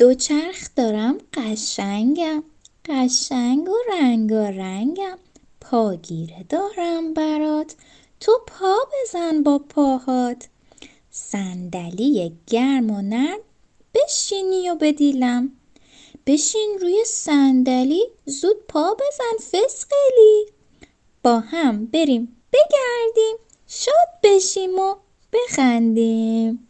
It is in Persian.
دوچرخ دارم قشنگم. قشنگ و رنگا رنگم. پاگیره دارم برات. تو پا بزن با پاهات. صندلی گرم و نرم بشینی و بدیلم. بشین روی صندلی زود پا بزن فسقلی. با هم بریم بگردیم شاد بشیم و بخندیم.